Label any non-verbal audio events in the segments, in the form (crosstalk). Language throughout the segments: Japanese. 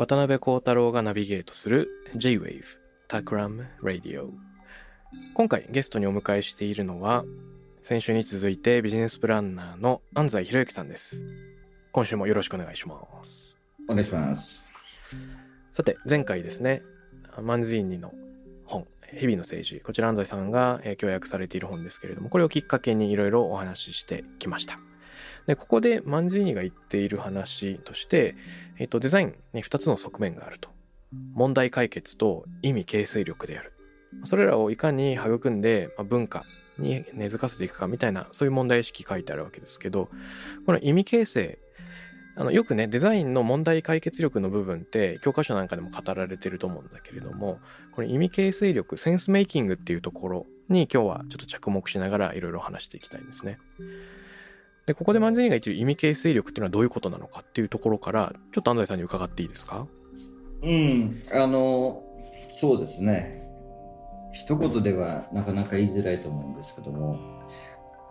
渡辺幸太郎がナビゲートする J-Wave Takram Radio 今回ゲストにお迎えしているのは先週に続いてビジネスプランナーの安西博之さんです。今週もよろしくお願いします。お願いします。さて前回ですねマンズインニの本日々の政治こちら安西さんがえー協約されている本ですけれどもこれをきっかけにいろいろお話ししてきました。でここでマンズインニが言っている話として、えっとデザインに2つの側面があると問題解決と意味形成力であるそれらをいかに育んで、まあ文化に根付かせていくかみたいなそういう問題意識書いてあるわけですけどこの意味形成あのよくねデザインの問題解決力の部分って教科書なんかでも語られてると思うんだけれどもこの意味形成力センスメイキングっていうところに今日はちょっと着目しながらいろいろ話していきたいんですね。でここでマンゼニが言ってる意味形成力っていうのはどういうことなのかっていうところからちょっと安西さんに伺っていいですか？うん、あの、そうですね。一言ではなかなか言いづらいと思うんですけども、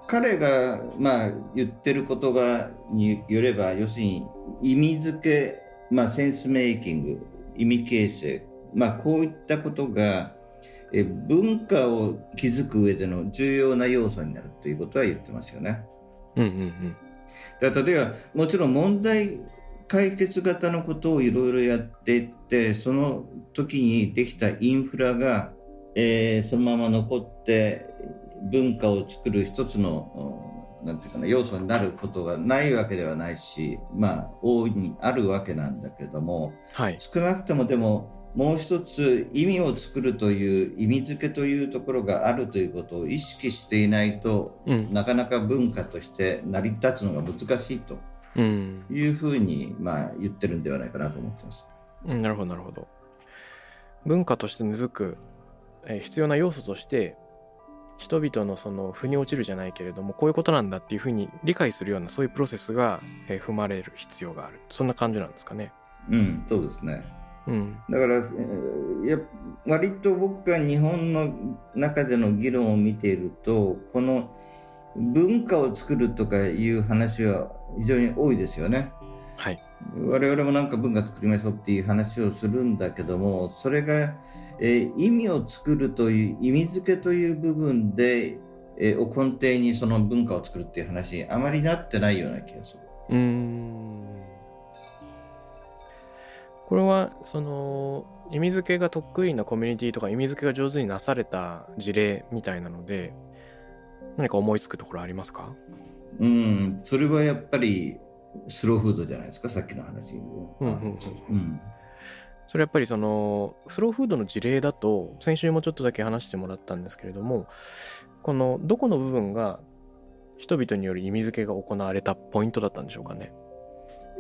彼が、まあ、言ってる言葉によれば、要するに意味付け、まあ、センスメイキング、意味形成、まあ、こういったことが、え文化を築く上での重要な要素になるということは言ってますよね。うんうんうん。例えばもちろん問題解決型のことをいろいろやっていってその時にできたインフラが、えーそのまま残って文化を作る一つのうんなんていうかな要素になることがないわけではないしまあ大いにあるわけなんだけれどもはい。少なくともでももう一つ意味を作るという意味付けというところがあるということを意識していないとうん。なかなか文化として成り立つのが難しいとうん。いうふうに、まあ、言ってるんではないかなと思ってます。うんなるほどなるほど。文化として根付く、えー必要な要素として人々のその腑に落ちるじゃないけれどもこういうことなんだっていうふうに理解するようなそういうプロセスが、えー踏まれる必要がある。そんな感じなんですかね。うん、そうですね。うんだから、えーや割と僕が日本の中での議論を見ていると、この文化を作るとかいう話は非常に多いですよね。はい我々もなんか文化作りましょうっていう話をするんだけども、それが、えー意味を作るという、意味付けという部分で、えーを根底にその文化を作るっていう話、あまりなってないような気がする。うーんこれはその意味付けが得意なコミュニティとか意味付けが上手になされた事例みたいなので何か思いつくところありますか？うん、それはやっぱりスローフードじゃないですか、さっきの話。うんうんうん。うん。それやっぱりそのスローフードの事例だと先週もちょっとだけ話してもらったんですけれどもこのどこの部分が人々による意味付けが行われたポイントだったんでしょうかね？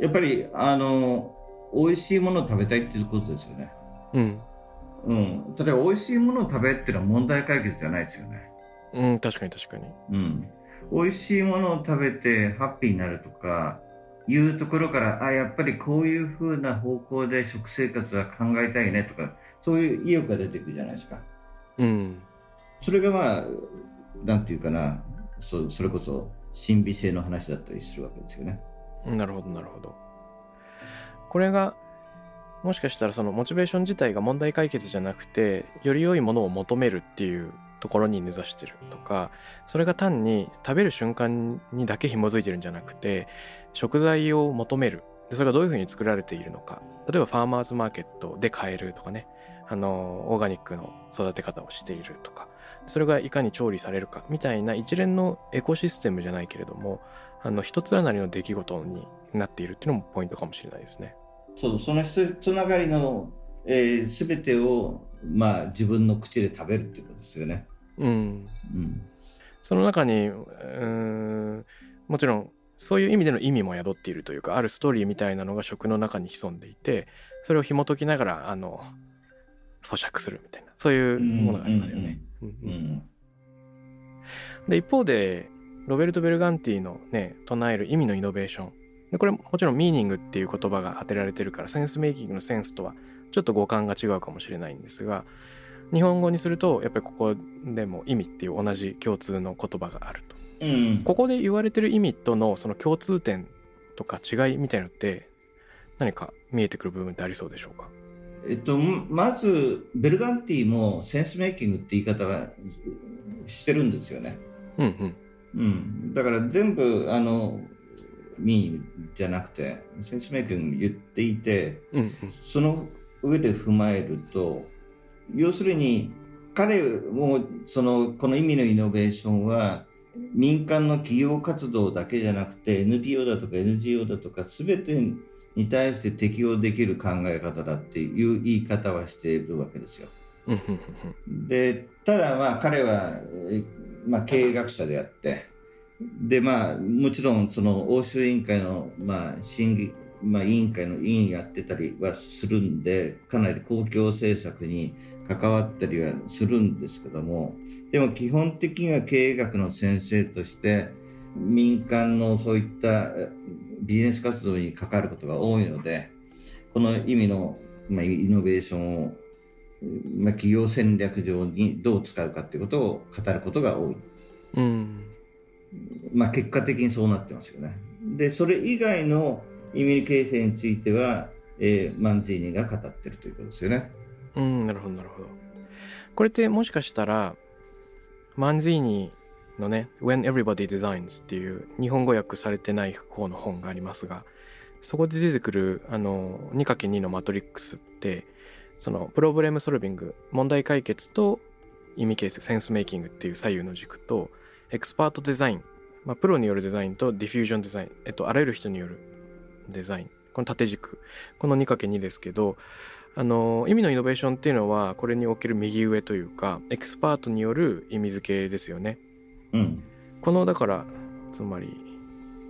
やっぱり、あの、美味しいものを食べたいっていうことですよね。うんうん。例えば、美味しいものを食べっていうのは問題解決じゃないですよね。うん確かに確かにうん。美味しいものを食べてハッピーになるとか、いうところから、あ、やっぱりこういう風な方向で食生活は考えたいねとか、そういう意欲が出てくるじゃないですか。うんそれがまあ、なんていうかな、そそれこそ神秘性の話だったりするわけですよね。なるほどなるほどこれがもしかしたらそのモチベーション自体が問題解決じゃなくてより良いものを求めるっていうところに根ざしてるとかそれが単に食べる瞬間にだけ紐づいてるんじゃなくて食材を求める。でそれがどういうふうに作られているのか。例えばファーマーズマーケットで買えるとかね。あのオーガニックの育て方をしているとか。それがいかに調理されるか。みたいな一連のエコシステムじゃないけれどもあの一つなりの出来事になっているっていうのもポイントかもしれないですね。そうそのつながりの、えー、全てを、まあ、自分の口で食べるっていうことですよね。うん、うん、その中にうんもちろんそういう意味での意味も宿っているというかあるストーリーみたいなのが食の中に潜んでいてそれを紐解きながらあの咀嚼するみたいなそういうものがありますよね。で一方でロベルト・ベルガンティのね唱える意味のイノベーションでこれもちろんミーニングっていう言葉が当てられてるからセンスメイキングのセンスとはちょっと語感が違うかもしれないんですが日本語にするとやっぱりここでも意味っていう同じ共通の言葉があると、うん、ここで言われてる意味とのその共通点とか違いみたいのって何か見えてくる部分ってありそうでしょうか？えっと、まずベルガンティもセンスメイキングって言い方はしてるんですよね。うん、うん、うん、だから全部あのミーじゃなくてセンスメイキング言っていて、うんうん、その上で踏まえると要するに彼もそのこの意味のイノベーションは民間の企業活動だけじゃなくて NPO だとか NGO だとか全てに対して適用できる考え方だっていう言い方はしているわけですよ。でただまあ彼は、まあ、経営学者であってでまあもちろんその欧州委員会の、まあ、審議、まあ、委員会の委員やってたりはするんでかなり公共政策に関わったりはするんですけどもでも基本的には経営学の先生として民間のそういったビジネス活動に関わることが多いのでこの意味の、まあ、イノベーションを、まあ、企業戦略上にどう使うかということを語ることが多い。うんまあ、結果的にそうなってますよね。でそれ以外の意味形成については、えー、マンジーニが語ってるということですよね。うんなるほどなるほど。これってもしかしたらマンジーニのね「When Everybody Designs」っていう日本語訳されてない方の本がありますがそこで出てくるあの 2×2 のマトリックスってそのプロブレムソルビング問題解決と意味形成センスメイキングっていう左右の軸とエクスパートデザイン、まあ、プロによるデザインとディフュージョンデザイン、えっと、あらゆる人によるデザイン。この縦軸。この 2×2 ですけどあの意味のイノベーションっていうのはこれにおける右上というかエクスパートによる意味付けですよね。うん、このだからつまり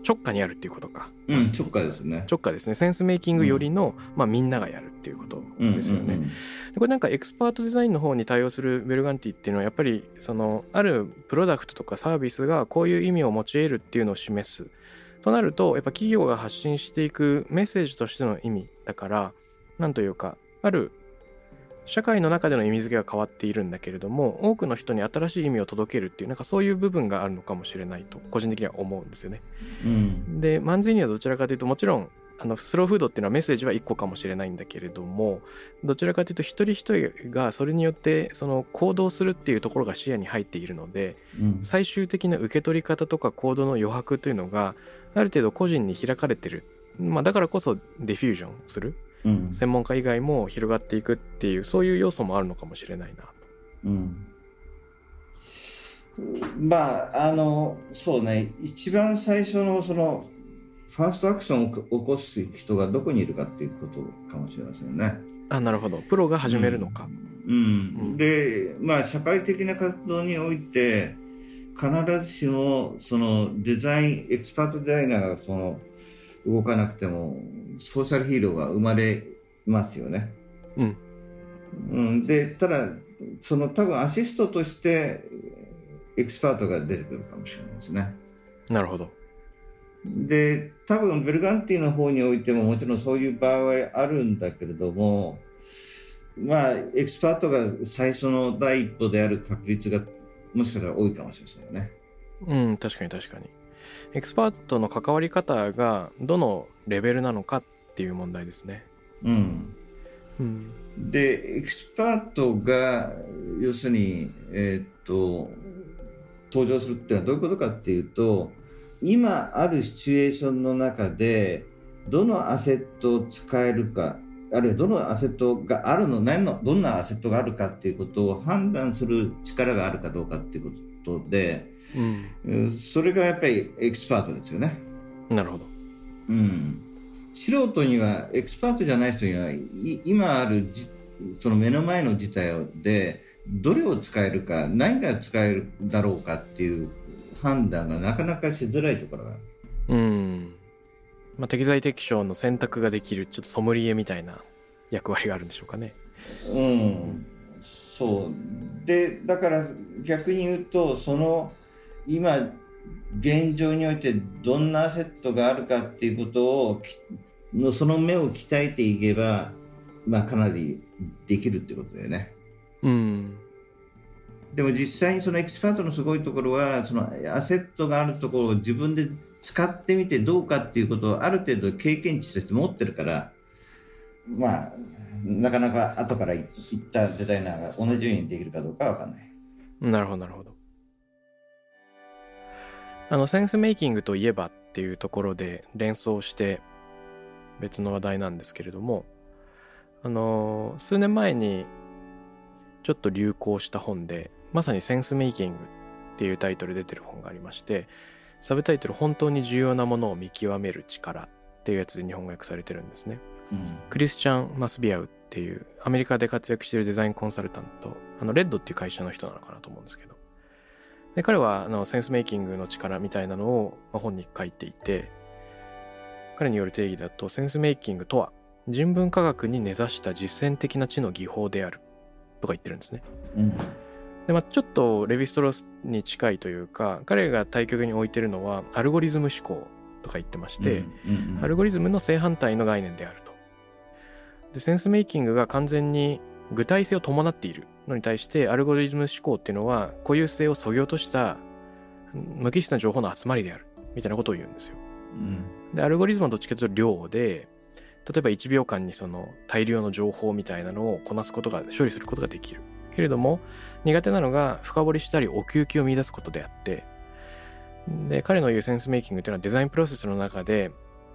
直下にあるっていうことか。うん、直下ですね。直下ですね。センスメイキングよりの、うん、まあみんながやるっていうことですよね。うんうんうん、これなんかエクスパートデザインの方に対応するベルガンティっていうのはやっぱりそのあるプロダクトとかサービスがこういう意味を用いるっていうのを示す。となるとやっぱ企業が発信していくメッセージとしての意味だからなんというかある社会の中での意味付けが変わっているんだけれども多くの人に新しい意味を届けるっていうなんかそういう部分があるのかもしれないと個人的には思うんですよね。うん、で漫才にはどちらかというともちろんあのスローフードっていうのはメッセージは1個かもしれないんだけれどもどちらかというと一人一人がそれによってその行動するっていうところが視野に入っているので、うん、最終的な受け取り方とか行動の余白というのがある程度個人に開かれてる、まあ、だからこそディフュージョンする。うん、専門家以外も広がっていくっていうそういう要素もあるのかもしれないなと。うん、まああのそうね一番最初のそのファーストアクションを起こす人がどこにいるかっていうことかもしれませんね。あなるほどプロが始めるのか。うん、うん、でまあ社会的な活動において必ずしもそのデザインエキスパートデザイナーがその動かなくてもソーシャルヒーローが生まれますよね。うん、うん、でただその多分アシストとしてエキスパートが出てくるかもしれないですね。なるほど。で多分ベルガンティの方においてももちろんそういう場合はあるんだけれどもまあエキスパートが最初の第一歩である確率がもしかしたら多いかもしれませんよね。うん確かに確かに。エキスパートの関わり方がどのレベルなのかっていう問題ですね。うん。うん、で、エキスパートが要するに、えー、っと、登場するっていうのはどういうことかっていうと、今あるシチュエーションの中で、どのアセットを使えるかあるいはどのアセットがあるの何のどんなアセットがあるかっていうことを判断する力があるかどうかっていうことで、うん、それがやっぱりエキスパートですよね。なるほど、うん、素人にはエキスパートじゃない人には今あるその目の前の事態でどれを使えるか何が使えるだろうかっていう判断がなかなかしづらいところが。ある。うん。まあ、適材適所の選択ができるちょっとソムリエみたいな役割があるんでしょうかね。うん、そう。でだから逆に言うとその今現状においてどんなアセットがあるかっていうことをのその目を鍛えていけば、まあ、かなりできるってことだよね。うん、でも実際にそのエキスパートのすごいところはそのアセットがあるところを自分で使ってみてどうかっていうことをある程度経験値として持ってるからまあなかなか後から言ったデザイナーが同じようにできるかどうかは分かんない。なるほどなるほど。あのセンスメイキングといえばっていうところで連想して別の話題なんですけれどもあの数年前にちょっと流行した本でまさにセンスメイキングっていうタイトル出てる本がありましてサブタイトル本当に重要なものを見極める力っていうやつで日本語訳されてるんですね、うん、クリスチャン・マスビアウっていうアメリカで活躍しているデザインコンサルタントあのレッドっていう会社の人なのかなと思うんですけどで彼はあのセンスメイキングの力みたいなのを、ま本に書いていて彼による定義だとセンスメイキングとは人文科学に根ざした実践的な知の技法であるとか言ってるんですね。うんでまあ、ちょっとレヴィストロスに近いというか彼が対極に置いてるのはアルゴリズム思考とか言ってまして、うんうん、アルゴリズムの正反対の概念であると。でセンスメイキングが完全に具体性を伴っているのに対してアルゴリズム思考っていうのは固有性をそぎ落とした無機質な情報の集まりであるみたいなことを言うんですよ。うん、でアルゴリズムはどっちかというと量で例えば1秒間にその大量の情報みたいなのをこなすことが処理することができる。けれども苦手なのが深掘りしたり奥行きを見出すことであってで彼の言うセンスメイキングというのはデザインプロセスの中で、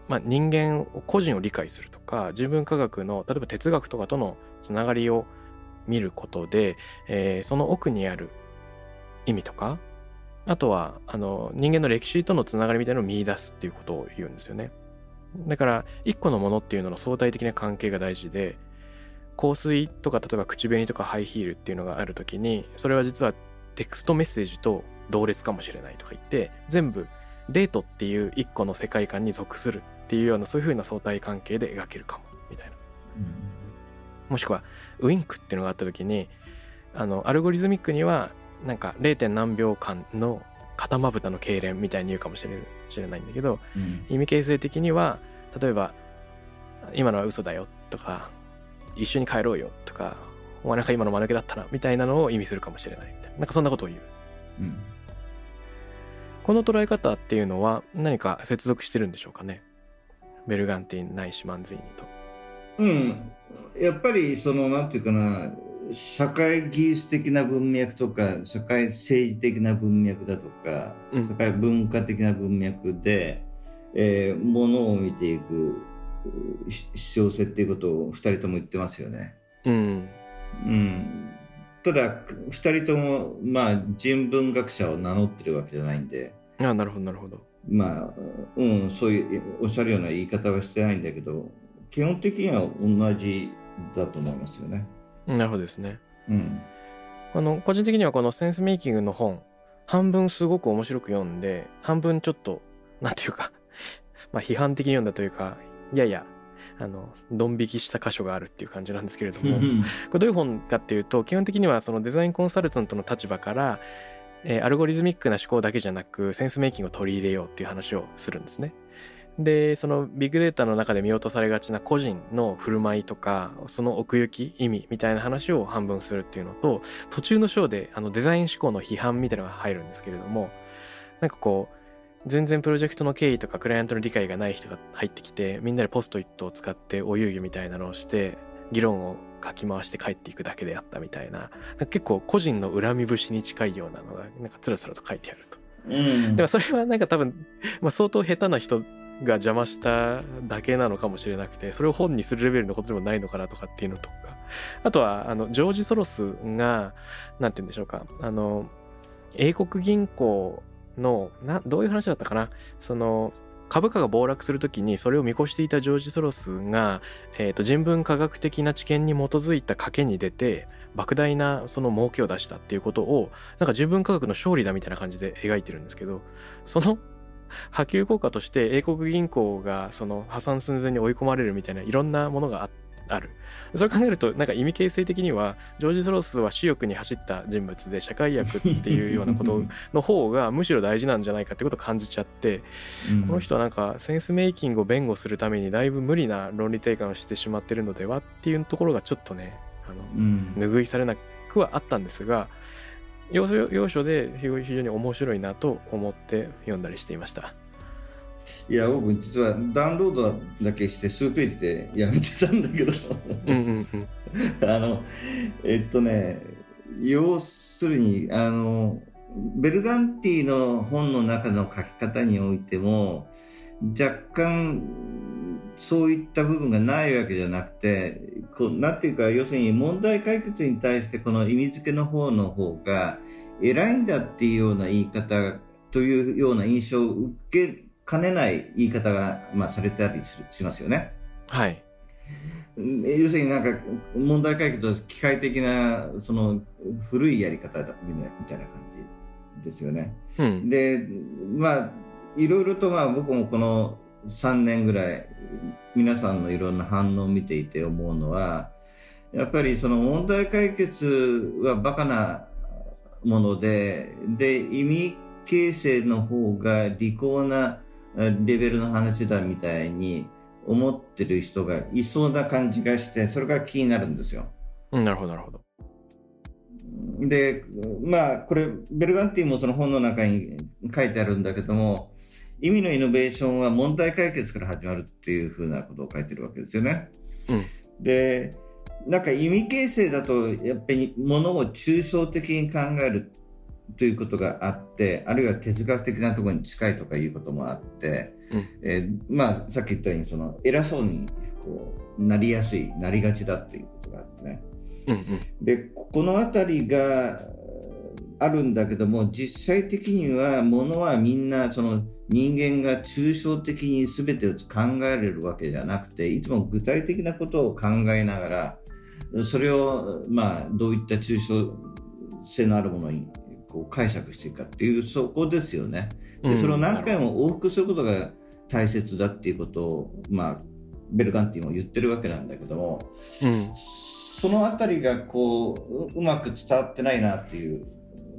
まあ、人間を個人を理解するとか人文科学の例えば哲学とかとのつながりを見ることで、えー、その奥にある意味とかあとはあの人間の歴史とのつながりみたいなのを見出すっていうことを言うんですよね。だから一個のものっていうのの相対的な関係が大事で香水とか例えば口紅とかハイヒールっていうのがある時にそれは実はテクストメッセージと同列かもしれないとか言って全部デートっていう一個の世界観に属するっていうようなそういうふうな相対関係で描けるかもみたいな、うん、もしくはウインクっていうのがあった時にあのアルゴリズミックにはなんか 0. 何秒間の片まぶたの痙攣みたいに言うかもしれないんだけど、うん、意味形成的には例えば今のは嘘だよとか一緒に帰ろうよとか、お前なんか今の間抜けだったな、みたいなのを意味するかもしれない。なんかそんなことを言う。うん。この捉え方っていうのは何か接続してるんでしょうかね。ベルガンティンないしマンズインと。うん。やっぱりその、なんていうかな、社会技術的な文脈とか、社会政治的な文脈だとか、うん、社会文化的な文脈で、えー、ものを見ていく必要性っていうことを2人とも言ってますよね。うん。うん。ただ、2人とも、まあ、人文学者を名乗ってるわけじゃないんで。ああ、なるほど、なるほど。まあ、うん、そういう、おっしゃるような言い方はしてないんだけど、基本的には同じだと思いますよね。なるほどですね。うん。あの、個人的にはこのセンスメイキングの本、半分すごく面白く読んで、半分ちょっと、なんていうか (laughs) まあ批判的に読んだというか、ややあのドン引きした箇所があるっていう感じなんですけれどもこれどういう本かっていうと基本的にはそのデザインコンサルタントの立場から、えー、アルゴリズミックな思考だけじゃなくセンスメイキングを取り入れようっていう話をするんですね。でそのビッグデータの中で見落とされがちな個人の振る舞いとかその奥行き意味みたいな話を半分するっていうのと途中の章であのデザイン思考の批判みたいなのが入るんですけれどもなんかこう全然プロジェクトの経緯とかクライアントの理解がない人が入ってきてみんなでポストイットを使ってお遊戯みたいなのをして議論をかき回して帰っていくだけであったみたいな結構個人の恨み節に近いようなのがなんかつらつらと書いてあると。うん、でもそれはなんか多分、まあ、相当下手な人が邪魔しただけなのかもしれなくてそれを本にするレベルのことでもないのかなとかっていうのとか。あとはあのジョージ・ソロスが何て言うんでしょうか。あの英国銀行のなどういう話だったかな。その株価が暴落するときにそれを見越していたジョージ・ソロスが、えーと、人文科学的な知見に基づいた賭けに出て莫大なその儲けを出したっていうことをなんか人文科学の勝利だみたいな感じで描いてるんですけどその波及効果として英国銀行がその破産寸前に追い込まれるみたいないろんなものがある。それ考えるとなんか意味形成的にはジョージ・ソロスは私欲に走った人物で社会役っていうようなことの方がむしろ大事なんじゃないかってことを感じちゃって、うん、この人はなんかセンスメイキングを弁護するためにだいぶ無理な論理提案をしてしまってるのではっていうところがちょっとねあの、うん、拭いされなくはあったんですが要所要所で非常に面白いなと思って読んだりしていました。いや僕実はダウンロードだけして数ページでやめてたんだけど (laughs) あのえっとね要するにあのベルガンティの本の中の書き方においても若干そういった部分がないわけじゃなくてこうなんていうか要するに問題解決に対してこの意味付けの方の方が偉いんだっていうような言い方というような印象を受けかねない言い方が、まあ、されたりしますよね。はい。要するになんか問題解決は機械的なその古いやり方だみたいな感じですよね。うん、でまあいろいろとまあ僕もこの3年ぐらい皆さんのいろんな反応を見ていて思うのはやっぱりその問題解決はバカなものでで意味形成の方が利口なレベルの話だみたいに思ってる人がいそうな感じがしてそれが気になるんですよ。うん、なるほどなるほど。でまあこれベルガンティもその本の中に書いてあるんだけども意味のイノベーションは問題解決から始まるっていうふうなことを書いてるわけですよね。うん、でなんか意味形成だとやっぱりものを抽象的に考えるということがあってあるいは哲学的なところに近いとかいうこともあって、うん、えー、まあ、さっき言ったようにその偉そうにこうなりやすいなりがちだっていうことがあってね。うんうん、でこの辺りがあるんだけども実際的にはものはみんなその人間が抽象的に全てを考えれるわけじゃなくていつも具体的なことを考えながらそれをまあどういった抽象性のあるものにこう解釈していくかっていうそこですよね。でそれを何回も往復することが大切だっていうことを、まあ、ベルガンティも言ってるわけなんだけども、うん、その辺りがこううまく伝わってないなっていう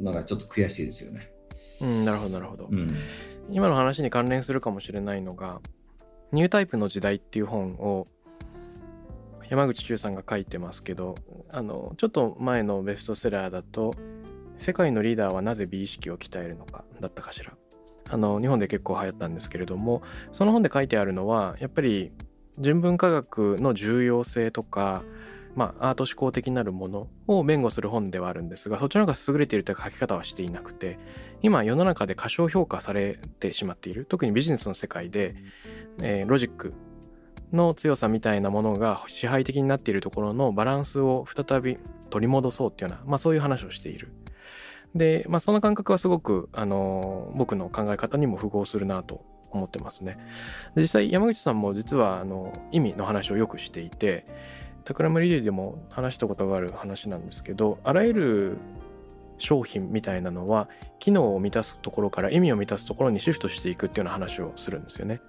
のがちょっと悔しいですよね。うん、なるほどなるほど、うん、今の話に関連するかもしれないのが「ニュータイプの時代」っていう本を山口周さんが書いてますけどあのちょっと前のベストセラーだと世界のリーダーはなぜ美意識を鍛えるのかだったかしら。あの日本で結構流行ったんですけれどもその本で書いてあるのはやっぱり純文化学の重要性とか、まあ、アート思考的なるものを弁護する本ではあるんですがそっちの方が優れているという書き方はしていなくて今世の中で過小評価されてしまっている特にビジネスの世界で、えー、ロジックの強さみたいなものが支配的になっているところのバランスを再び取り戻そうっていうような、まあ、そういう話をしている。で、まあ、その感覚はすごく、あの僕の考え方にも符合するなと思ってますね。実際山口さんも実はあの意味の話をよくしていてタクラムリレーでも話したことがある話なんですけどあらゆる商品みたいなのは機能を満たすところから意味を満たすところにシフトしていくっていうような話をするんですよね。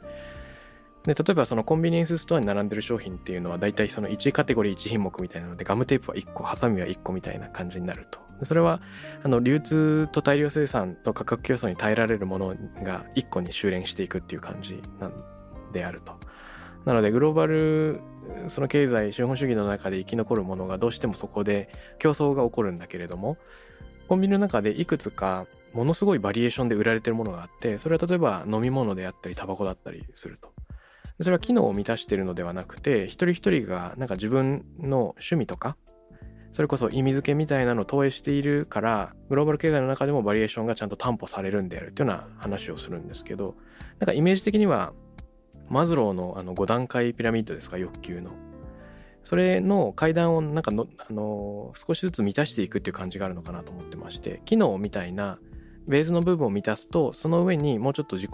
で例えばそのコンビニエンスストアに並んでる商品っていうのは大体その1カテゴリー1品目みたいなのでガムテープは1個ハサミは1個みたいな感じになるとそれはあの流通と大量生産と価格競争に耐えられるものが1個に修練していくっていう感じなんであるとなのでグローバルその経済資本主義の中で生き残るものがどうしてもそこで競争が起こるんだけれどもコンビニの中でいくつかものすごいバリエーションで売られてるものがあってそれは例えば飲み物であったりタバコだったりすると。それは機能を満たしているのではなくて一人一人がなんか自分の趣味とかそれこそ意味付けみたいなのを投影しているからグローバル経済の中でもバリエーションがちゃんと担保されるんであるっていうような話をするんですけどなんかイメージ的にはマズローのあの5段階ピラミッドですか？欲求の。それの階段をなんかの、あの少しずつ満たしていくっていう感じがあるのかなと思ってまして機能みたいなベースの部分を満たすとその上にもうちょっと自己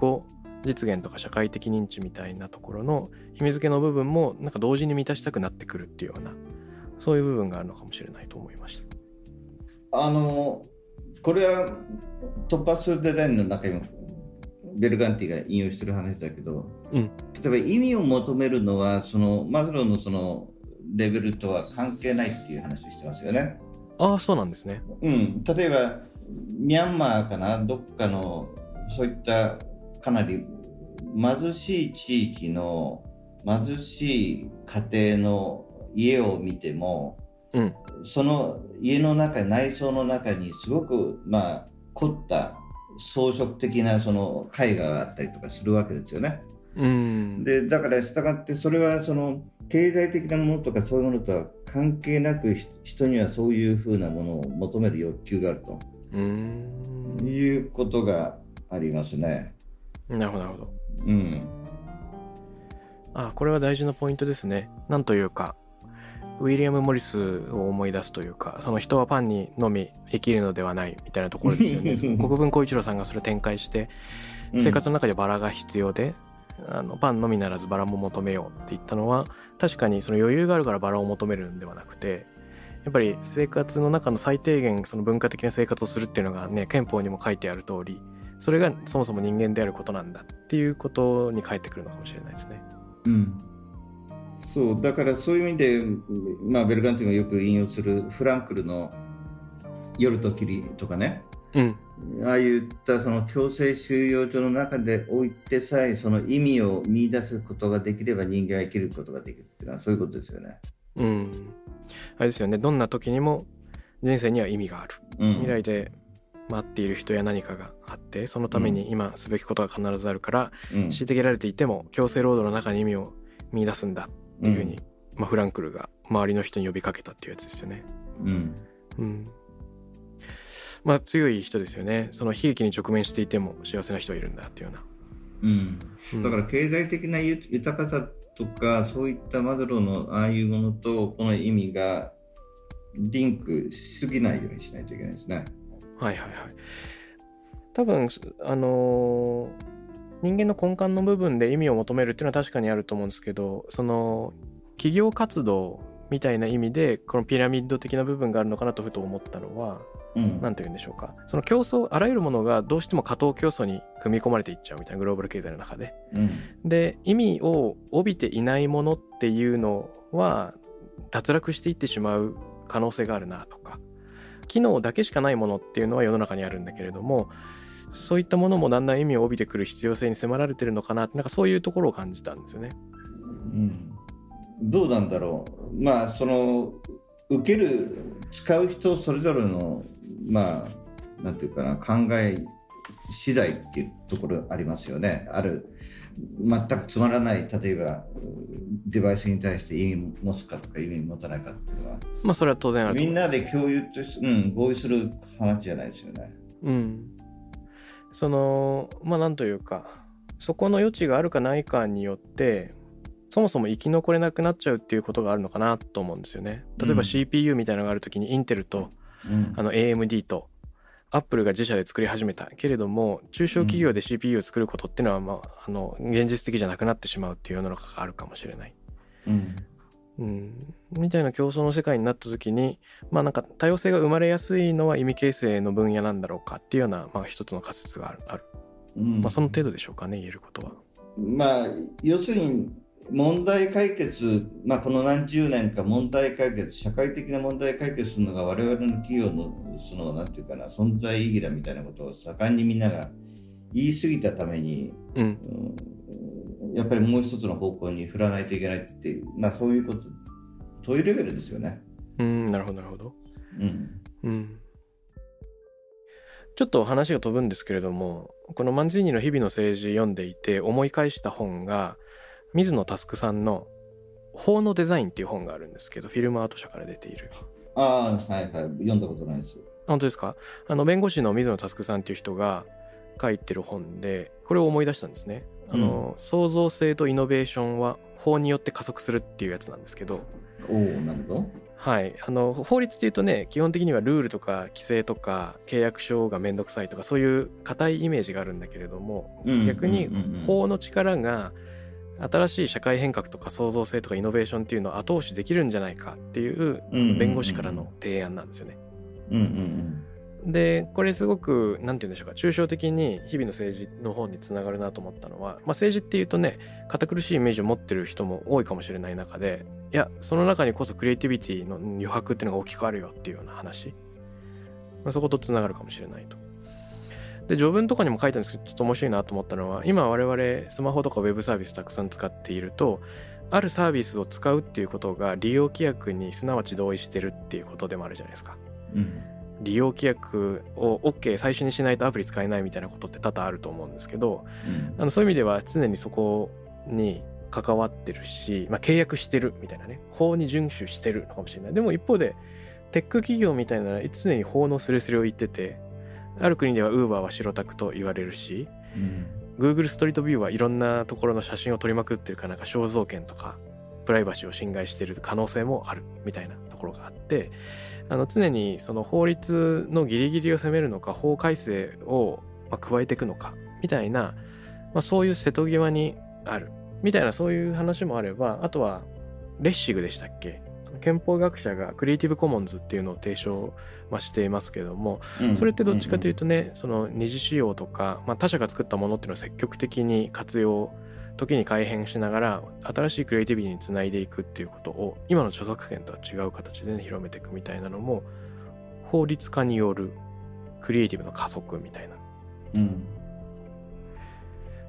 実現とか社会的認知みたいなところの秘密付けの部分もなんか同時に満たしたくなってくるっていうようなそういう部分があるのかもしれないと思いましたあのこれは突発デザインの中にもベルガンティが引用してる話だけど、うん。例えば意味を求めるのはそのマズローのそのレベルとは関係ないっていう話をしてますよね。ああそうなんですね。うん、例えばミャンマーかな？どっかのそういったかなり貧しい地域の貧しい家庭の家を見てもうん。その家の中内装の中にすごくまあ凝った装飾的なその絵画があったりとかするわけですよね。うんでだから従ってそれはその経済的なものとかそういうものとは関係なくひ人にはそういうふうなものを求める欲求があるうーんということがありますね。なるほどなるほどうん、あこれは大事なポイントですね。なんというか、ウィリアム・モリスを思い出すというか、その人はパンにのみ生きるのではないみたいなところですよね。(laughs) 国分光一郎さんがそれを展開して、生活の中でバラが必要で、あのパンのみならずバラも求めようって言ったのは、確かにその余裕があるからバラを求めるんではなくて、やっぱり生活の中の最低限その文化的な生活をするっていうのがね憲法にも書いてある通りそれがそもそも人間であることなんだっていうことに返ってくるのかもしれないですね。うん。そうだからそういう意味で、まあ、ベルガンティがよく引用するフランクルの「夜と霧」とかね。うんああいったその強制収容所の中でおいてさえその意味を見出すことができれば人間は生きることができるっていうのはそういうことですよね。うん、あれですよね。どんな時にも人生には意味がある。うん、未来で待っている人や何かがあってそのために今すべきことが必ずあるから、うん。虐げられていても強制労働の中に意味を見出すんだっていうふうに、まあ、フランクルが周りの人に呼びかけたっていうやつですよね。うん。うんまあ強い人ですよねその悲劇に直面していても幸せな人はいるんだっていうような、うんうんだから経済的なゆ豊かさとかそういったマズローのああいうものとこの意味がリンクしすぎないようにしないといけないですね。はいはいはい。多分あのー人間の根幹の部分で意味を求めるっていうのは確かにあると思うんですけどその企業活動みたいな意味でこのピラミッド的な部分があるのかなとふと思ったのはうん何と言うんでしょうか。その競争あらゆるものがどうしても過当競争に組み込まれていっちゃうみたいなグローバル経済の中で。うん。で意味を帯びていないものっていうのは脱落していってしまう可能性があるなとか。機能だけしかないものっていうのは世の中にあるんだけれどもそういったものもだんだん意味を帯びてくる必要性に迫られてるのかなってなんかそういうところを感じたんですよね。うん。どうなんだろう、まあ、その受ける、使う人それぞれの、まあ、なんていうかな、考え次第っていうところありますよね。ある、全くつまらない、例えば、デバイスに対して意味持つかとか意味持たないかっていうのは、まあそれは当然あるとみんなで共有とし、うん、合意する話じゃないですよね。うん。そのまあなんというかそこの余地があるかないかによってそもそも生き残れなくなっちゃうっていうことがあるのかなと思うんですよね。例えばうん。CPU みたいなのがある時にインテルとうん。あの AMD とアップルが自社で作り始めたけれども中小企業で CPU を作ることっていうのは、まあ、あの現実的じゃなくなってしまうっていう世の中があるかもしれない。うん。うん、みたいな競争の世界になった時にまあなんか多様性が生まれやすいのは意味形成の分野なんだろうかっていうような、まあ、一つの仮説があるある、うん。まあ、その程度でしょうかね言えることは。まあ、要するに問題解決、まあ、この何十年か問題解決、社会的な問題解決するのが我々の企業のそのなんていうかな存在意義だみたいなことを盛んにみんなが言い過ぎたために、うんうんやっぱりもう一つの方向に振らないといけないっていう、まあ、そういうこと、そういうレベルですよね。うんなるほどなるほど。うんうんちょっと話が飛ぶんですけれどもこのマンズィーニの日々の政治読んでいて思い返した本が水野佑さんの「法のデザイン」っていう本があるんですけどフィルムアート社から出ている。ああ、はいはい、読んだことないです。本当ですか？あの弁護士の水野佑さんっていう人が書いてる本でこれを思い出したんですね。あの、創造性とイノベーションは法によって加速するっていうやつなんですけど。おおなるほど。はい、あの法律っていうとね基本的にはルールとか規制とか契約書が面倒くさいとかそういう硬いイメージがあるんだけれども、うん逆にうんうん。うん法の力が新しい社会変革とか創造性とかイノベーションっていうのを後押しできるんじゃないかっていう弁護士からの提案なんですよね。うん。うん。でこれすごく何て言うんでしょうか抽象的に日々の政治の方につながるなと思ったのは、まあ、政治っていうとね堅苦しいイメージを持ってる人も多いかもしれない中でいやその中にこそクリエイティビティの余白っていうのが大きくあるよっていうような話、まあ、そことつながるかもしれないと。で序文とかにも書いたんですけどちょっと面白いなと思ったのは今我々スマホとかウェブサービスたくさん使っているとあるサービスを使うっていうことが利用規約にすなわち同意してるっていうことでもあるじゃないですか。うん。利用規約を OK 最初にしないとアプリ使えないみたいなことって多々あると思うんですけどうん。あのそういう意味では常にそこに関わってるし、まあ、契約してるみたいなね法に遵守してるのかもしれない。でも一方でテック企業みたいなのは常に法のスレスレを言っててある国では Uber は白タクと言われるしうん。Google ストリートビューはいろんなところの写真を撮りまくってるからなんか肖像権とかプライバシーを侵害している可能性もあるみたいなところがあってあの常にその法律のギリギリを攻めるのか法改正をまあ加えていくのかみたいな、まあ、そういう瀬戸際にあるみたいなそういう話もあればあとはレッシグでしたっけ？憲法学者がクリエイティブコモンズっていうのを提唱まあしていますけどもうん。それってどっちかというとね、その二次使用とか、まあ、他者が作ったものっていうのを積極的に活用時に改変しながら新しいクリエイティビティにつないでいくっていうことを今の著作権とは違う形で、ね、広めていくみたいなのも法律化によるクリエイティブの加速みたいな。うん。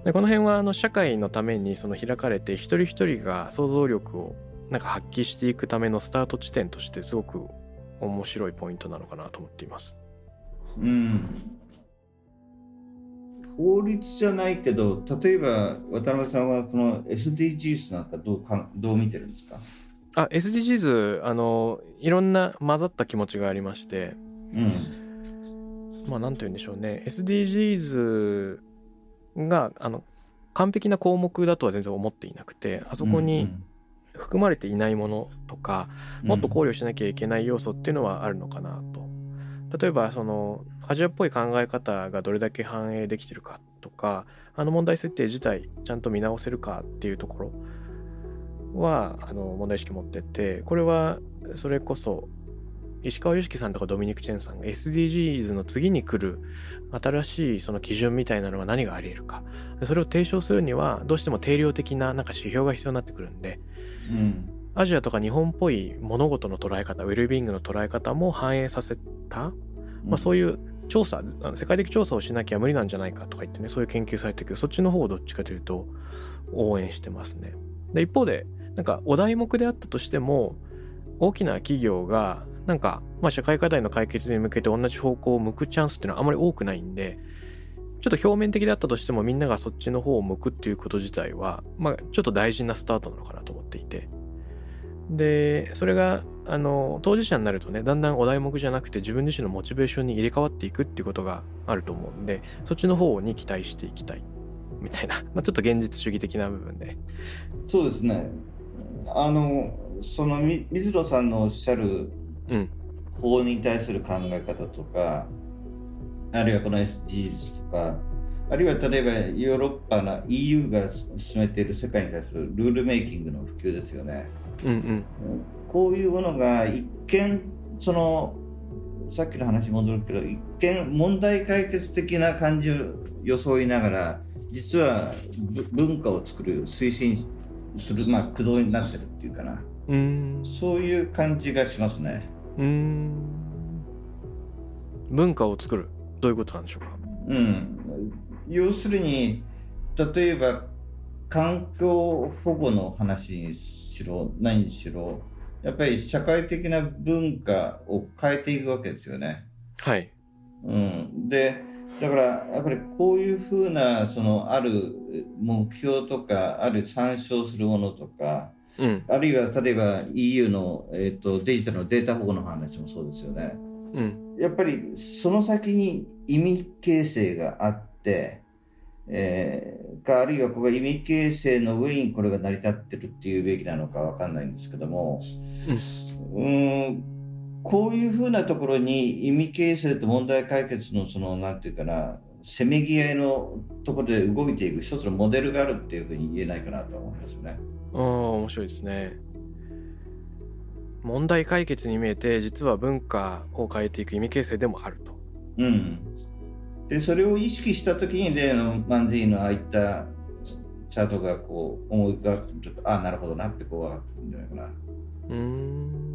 でこの辺はあの社会のためにその開かれて一人一人が想像力をなんか発揮していくためのスタート地点としてすごく面白いポイントなのかなと思っています。うん。法律じゃないけど例えば渡辺さんはこの SDGs なんかどうかどう見てるんですか？あ SDGs あのいろんな混ざった気持ちがありまして。うん。まあ何と言うんでしょうね。SDGs があの完璧な項目だとは全然思っていなくてあそこに含まれていないものとか、もっと考慮しなきゃいけない要素っていうのはあるのかなと。例えばそのアジアっぽい考え方がどれだけ反映できてるかとかあの問題設定自体ちゃんと見直せるかっていうところはあの問題意識持っててこれはそれこそ石川良樹さんとかドミニク・チェンさんが SDGs の次に来る新しいその基準みたいなのは何があり得るかそれを提唱するにはどうしても定量的ななんか指標が必要になってくるんでうん。アジアとか日本っぽい物事の捉え方ウェルビーイングの捉え方も反映させた、まあ、そういう調査世界的調査をしなきゃ無理なんじゃないかとか言ってねそういう研究されてるけどそっちの方をどっちかというと応援してますね。で一方でなんかお題目であったとしても大きな企業がなんか、まあ、社会課題の解決に向けて同じ方向を向くチャンスっていうのはあまり多くないんでちょっと表面的だったとしてもみんながそっちの方を向くっていうこと自体は、まあ、ちょっと大事なスタートなのかなと思っていて。でそれがあの当事者になるとねだんだんお題目じゃなくて自分自身のモチベーションに入れ替わっていくっていうことがあると思うんでそっちの方に期待していきたい。みたいな、(laughs) まあ、ちょっと現実主義的な部分で。そうですね。あのそのみ水野さんのおっしゃるうん。法に対する考え方とか、あるいはこの SDGs とかあるいは例えばヨーロッパの EU が進めている世界に対するルールメイキングの普及ですよね。うんうん。こういうものが一見そのさっきの話に戻るけど一見問題解決的な感じを装いながら実はぶ文化を作る推進するまあ駆動になってるっていうかな。うーん。そういう感じがしますね。うーん。文化を作るどういうことなんでしょうか？うん、要するに例えば環境保護の話にしろ何にしろやっぱり社会的な文化を変えていくわけですよね。はい。うん、でだからやっぱりこういうふうなそのある目標とかある参照するものとかうん。あるいは例えば EU の、えー、とデジタルのデータ保護の話もそうですよね。うん。やっぱりその先に意味形成があってえー、かあるいはここが意味形成の上にこれが成り立ってるっていうべきなのかわかんないんですけども、うん、うんこういうふうなところに意味形成と問題解決のそのなんていうかなせめぎ合いのところで動いていく一つのモデルがあるっていうふうに言えないかなと思いますね。ああ面白いですね。問題解決に見えて実は文化を変えていく意味形成でもあると。うん、でそれを意識した時に例のマンディーのああいったチャートがこう思い浮かぶとああなるほどなってこう分かってるんじゃないかな。うん。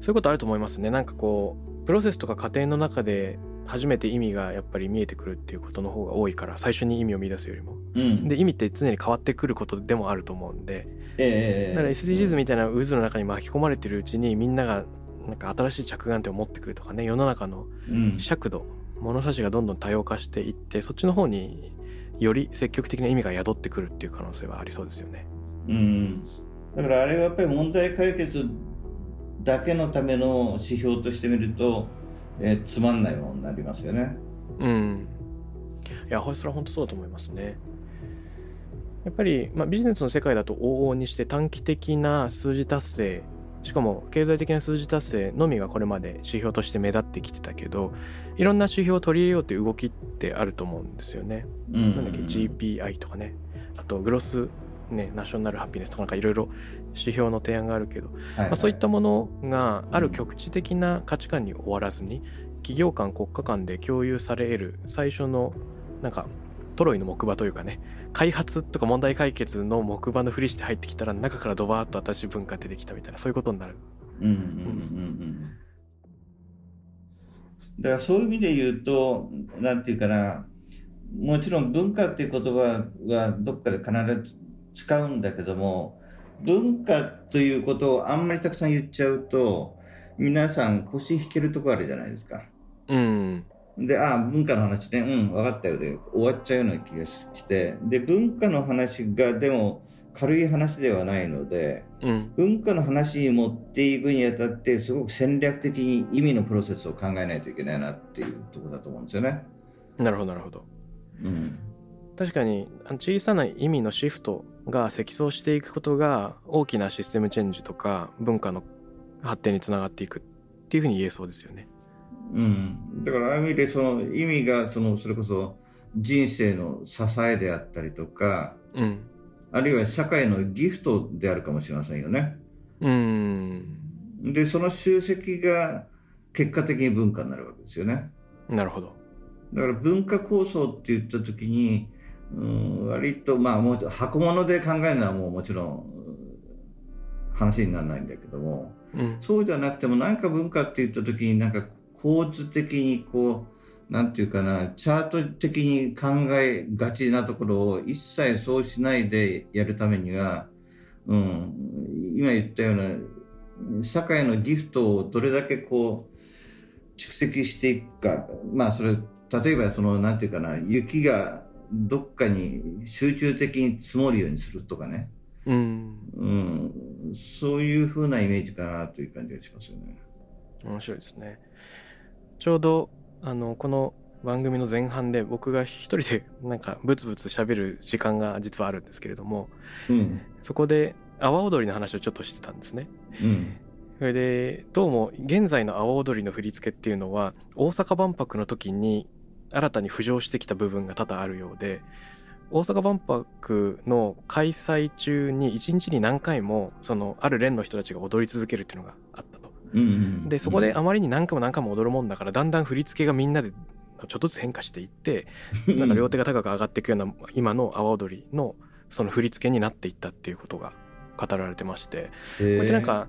そういうことあると思いますね。なんかこうプロセスとか過程の中で初めて意味がやっぱり見えてくるっていうことの方が多いから最初に意味を見出すよりも、うん、で意味って常に変わってくることでもあると思うんで、えー、だから SDGs みたいな渦の中に巻き込まれてるうちにみんながなんか新しい着眼点を持ってくるとかね世の中の尺度、うん、物差しがどんどん多様化していってそっちの方により積極的な意味が宿ってくるっていう可能性はありそうですよね。うん、だからあれはやっぱり問題解決だけのための指標としてみるとえー、つまんないものになりますよね。うん。いや、それは本当そうだと思いますね。やっぱり、まあ、ビジネスの世界だと往々にして短期的な数字達成しかも経済的な数字達成のみがこれまで指標として目立ってきてたけどいろんな指標を取り入れようという動きってあると思うんですよね。うん、なんだっけ？GPI とかね。あとグロス、ね、ナショナルハピネスとかなんかいろいろ指標の提案があるけど、はいはい、まあ、そういったものがある局地的な価値観に終わらずに、企業間国家間で共有される最初のなんかトロイの木馬というかね開発とか問題解決の木馬のふりして入ってきたら中からドバーッと新しい文化出てきたみたいなそういうことになる。うんうんうんうん、だからそういう意味で言うとなんていうかなもちろん文化っていう言葉はどっかで必ず使うんだけども文化ということをあんまりたくさん言っちゃうと、皆さん腰引けるとこあるじゃないですか。うん。で、ああ、文化の話ね、うん、分かったよで終わっちゃうような気がして、で、文化の話がでも軽い話ではないので、うん、文化の話に持っていくにあたって、すごく戦略的に意味のプロセスを考えないといけないなっていうところだと思うんですよね。なるほど、なるほど。うん。確かに小さな意味のシフトが積層していくことが大きなシステムチェンジとか文化の発展につながっていくっていうふうに言えそうですよね。うん、だからああいう意味でその意味がそのそれこそ人生の支えであったりとか、うん、あるいは社会のギフトであるかもしれませんよね。うんでその集積が結果的に文化になるわけですよね。なるほど。だから文化構想って言った時にうん割とまあもう箱物で考えるのはもうもちろん話にならないんだけども、うん、そうじゃなくても何か文化って言った時になんか構図的にこうなんていうかなチャート的に考えがちなところを一切そうしないでやるためには、うん、今言ったような社会のギフトをどれだけこう蓄積していくかまあそれ例えばそのなんていうかな雪がどっかに集中的に積もるようにするとかね、うん、うん、そういうふうなイメージかなという感じがしますよね。面白いですね。ちょうどあのこの番組の前半で僕が一人でなんかブツブツ喋る時間が実はあるんですけれども、うん、そこで阿波踊りの話をちょっとしてたんですね。うん、それでどうも現在の阿波踊りの振り付けっていうのは大阪万博の時に新たに浮上してきた部分が多々あるようで大阪万博の開催中に一日に何回もそのある連の人たちが踊り続けるっていうのがあったと。うんうん、でそこであまりに何回も何回も踊るもんだからだんだん振り付けがみんなでちょっとずつ変化していって (laughs) なんか両手が高く上がっていくような今の阿波踊りのその振り付けになっていったっていうことが語られてましてこうやってなんか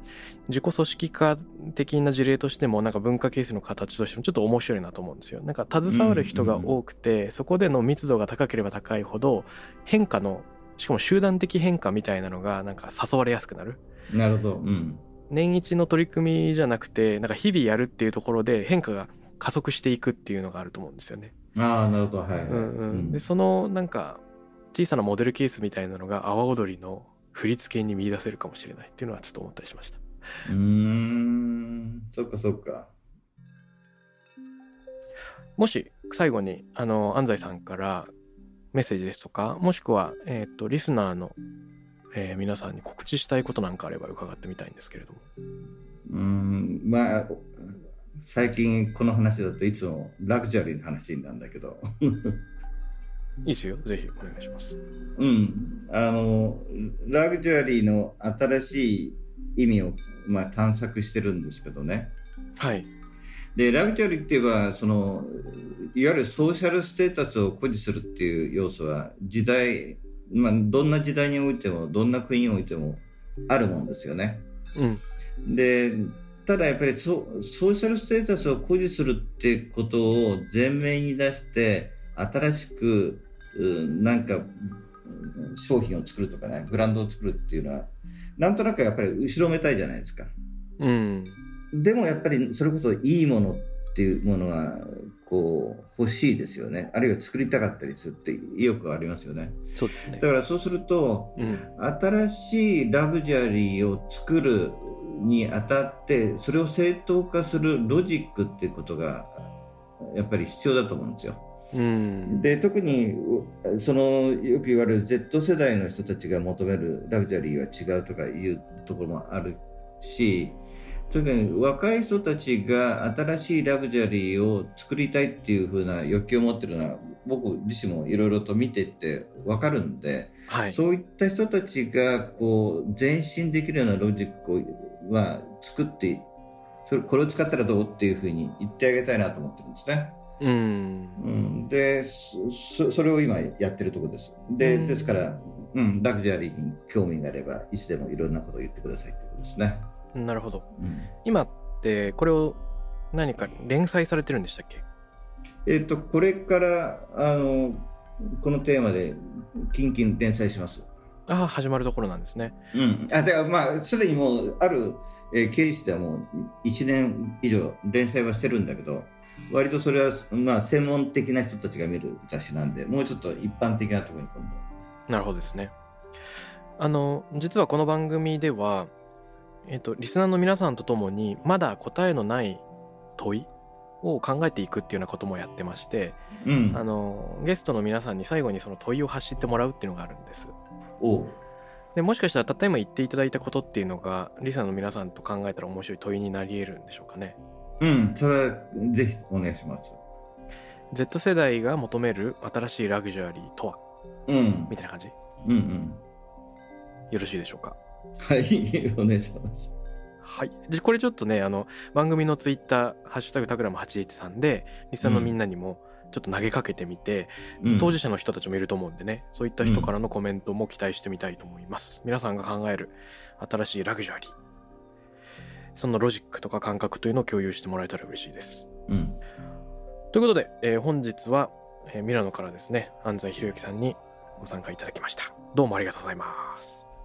自己組織化的な事例としてもなんか文化形成の形としてもちょっと面白いなと思うんですよ。なんか携わる人が多くて、そこでの密度が高ければ高いほど変化のしかも集団的変化みたいなのがなんか誘われやすくなる。なるほど。うん、年一の取り組みじゃなくてなんか日々やるっていうところで変化が加速していくっていうのがあると思うんですよね。ああなるほど。はい、うんうん、でそのなんか小さなモデルケースみたいなのが阿波踊りの振り付けに見出せるかもしれないっていうのはちょっと思ったりしました。うん。そっかそっか。もし最後にあの安西さんからメッセージですとかもしくは、えーと、リスナーの、えー、皆さんに告知したいことなんかあれば伺ってみたいんですけれども。うんまあ最近この話だといつもラグジュアリーの話なんだけど。いいですよ。ぜひお願いします。うんあのラグジュアリーの新しい意味を、まあ、探索してるんですけどね。はい。でラグジュアリーって言えばそのいわゆるソーシャルステータスを誇示するっていう要素は時代、まあ、どんな時代においてもどんな国においてもあるもんですよね。うん、でただやっぱりソソーシャルステータスを誇示するってことを前面に出して新しくなんか商品を作るとかねブランドを作るっていうのはなんとなくやっぱり後ろめたいじゃないですか。うんでもやっぱりそれこそいいものっていうものはこう欲しいですよね。あるいは作りたかったりするって意欲がありますよね。そうですね。だからそうすると、うん、新しいラグジュアリーを作るにあたってそれを正当化するロジックっていうことがやっぱり必要だと思うんですよ。うん、で特にそのよく言われる Z 世代の人たちが求めるラグジュアリーは違うとかいうところもあるし特に若い人たちが新しいラグジュアリーを作りたいっていう風な欲求を持ってるのは僕自身もいろいろと見てって分かるんで、はい、そういった人たちがこう前進できるようなロジックを、ま作ってそれこれを使ったらどうっていうふうに言ってあげたいなと思ってるんですね。うん、うん、でそそれを今やってるところです。でですから、うん、ラグジュアリーに興味があればいつでもいろんなことを言ってくださいということですね。なるほど。うん、今ってこれを何か連載されてるんでしたっけ？えっ、とこれからあのこのテーマでキンキン連載します。ああ始まるところなんですね。うん。あでまあすでにもうある、えー、経理士ではもう1年以上連載はしてるんだけど。割とそれは、まあ、専門的な人たちが見る雑誌なんで、もうちょっと一般的なところに今度。なるほどですね。あの、実はこの番組では、えっと、リスナーの皆さんと共にまだ答えのない問いを考えていくっていうようなこともやってまして、うん、あのゲストの皆さんに最後にその問いを発してもらうっていうのがあるんです。でもしかしたらたった今言っていただいたことっていうのがリスナーの皆さんと考えたら面白い問いになり得るんでしょうかね。うん、それはぜひお願いします。Z 世代が求める新しいラグジュアリーとは、うん、みたいな感じ、うんうん、よろしいでしょうか？はい、お願いします。はい。で、これちょっとね、あの、番組のツイッター、ハッシュタグタグラム813で、リスナーのみんなにも、ちょっと投げかけてみて、うん、当事者の人たちもいると思うんでね、そういった人からのコメントも期待してみたいと思います。うん、皆さんが考える新しいラグジュアリー。そのロジックとか感覚というのを共有してもらえたら嬉しいです。うん、ということで、えー、本日は、えー、ミラノからですね、安西博之さんにご参加いただきました。どうもありがとうございます。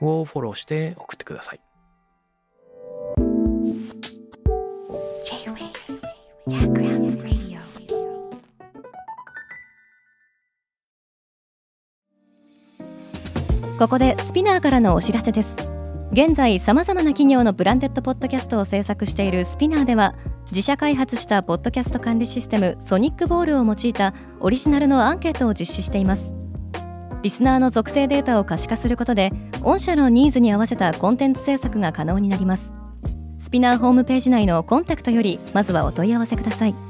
をフォローして送ってください。ここでスピナーからのお知らせです。現在さまざまな企業のブランデッドポッドキャストを制作しているスピナーでは自社開発したポッドキャスト管理システムソニックボールを用いたオリジナルのアンケートを実施しています。リスナーの属性データを可視化することで御社のニーズに合わせたコンテンツ制作が可能になります。スピナーホームページ内のコンタクトよりまずはお問い合わせください。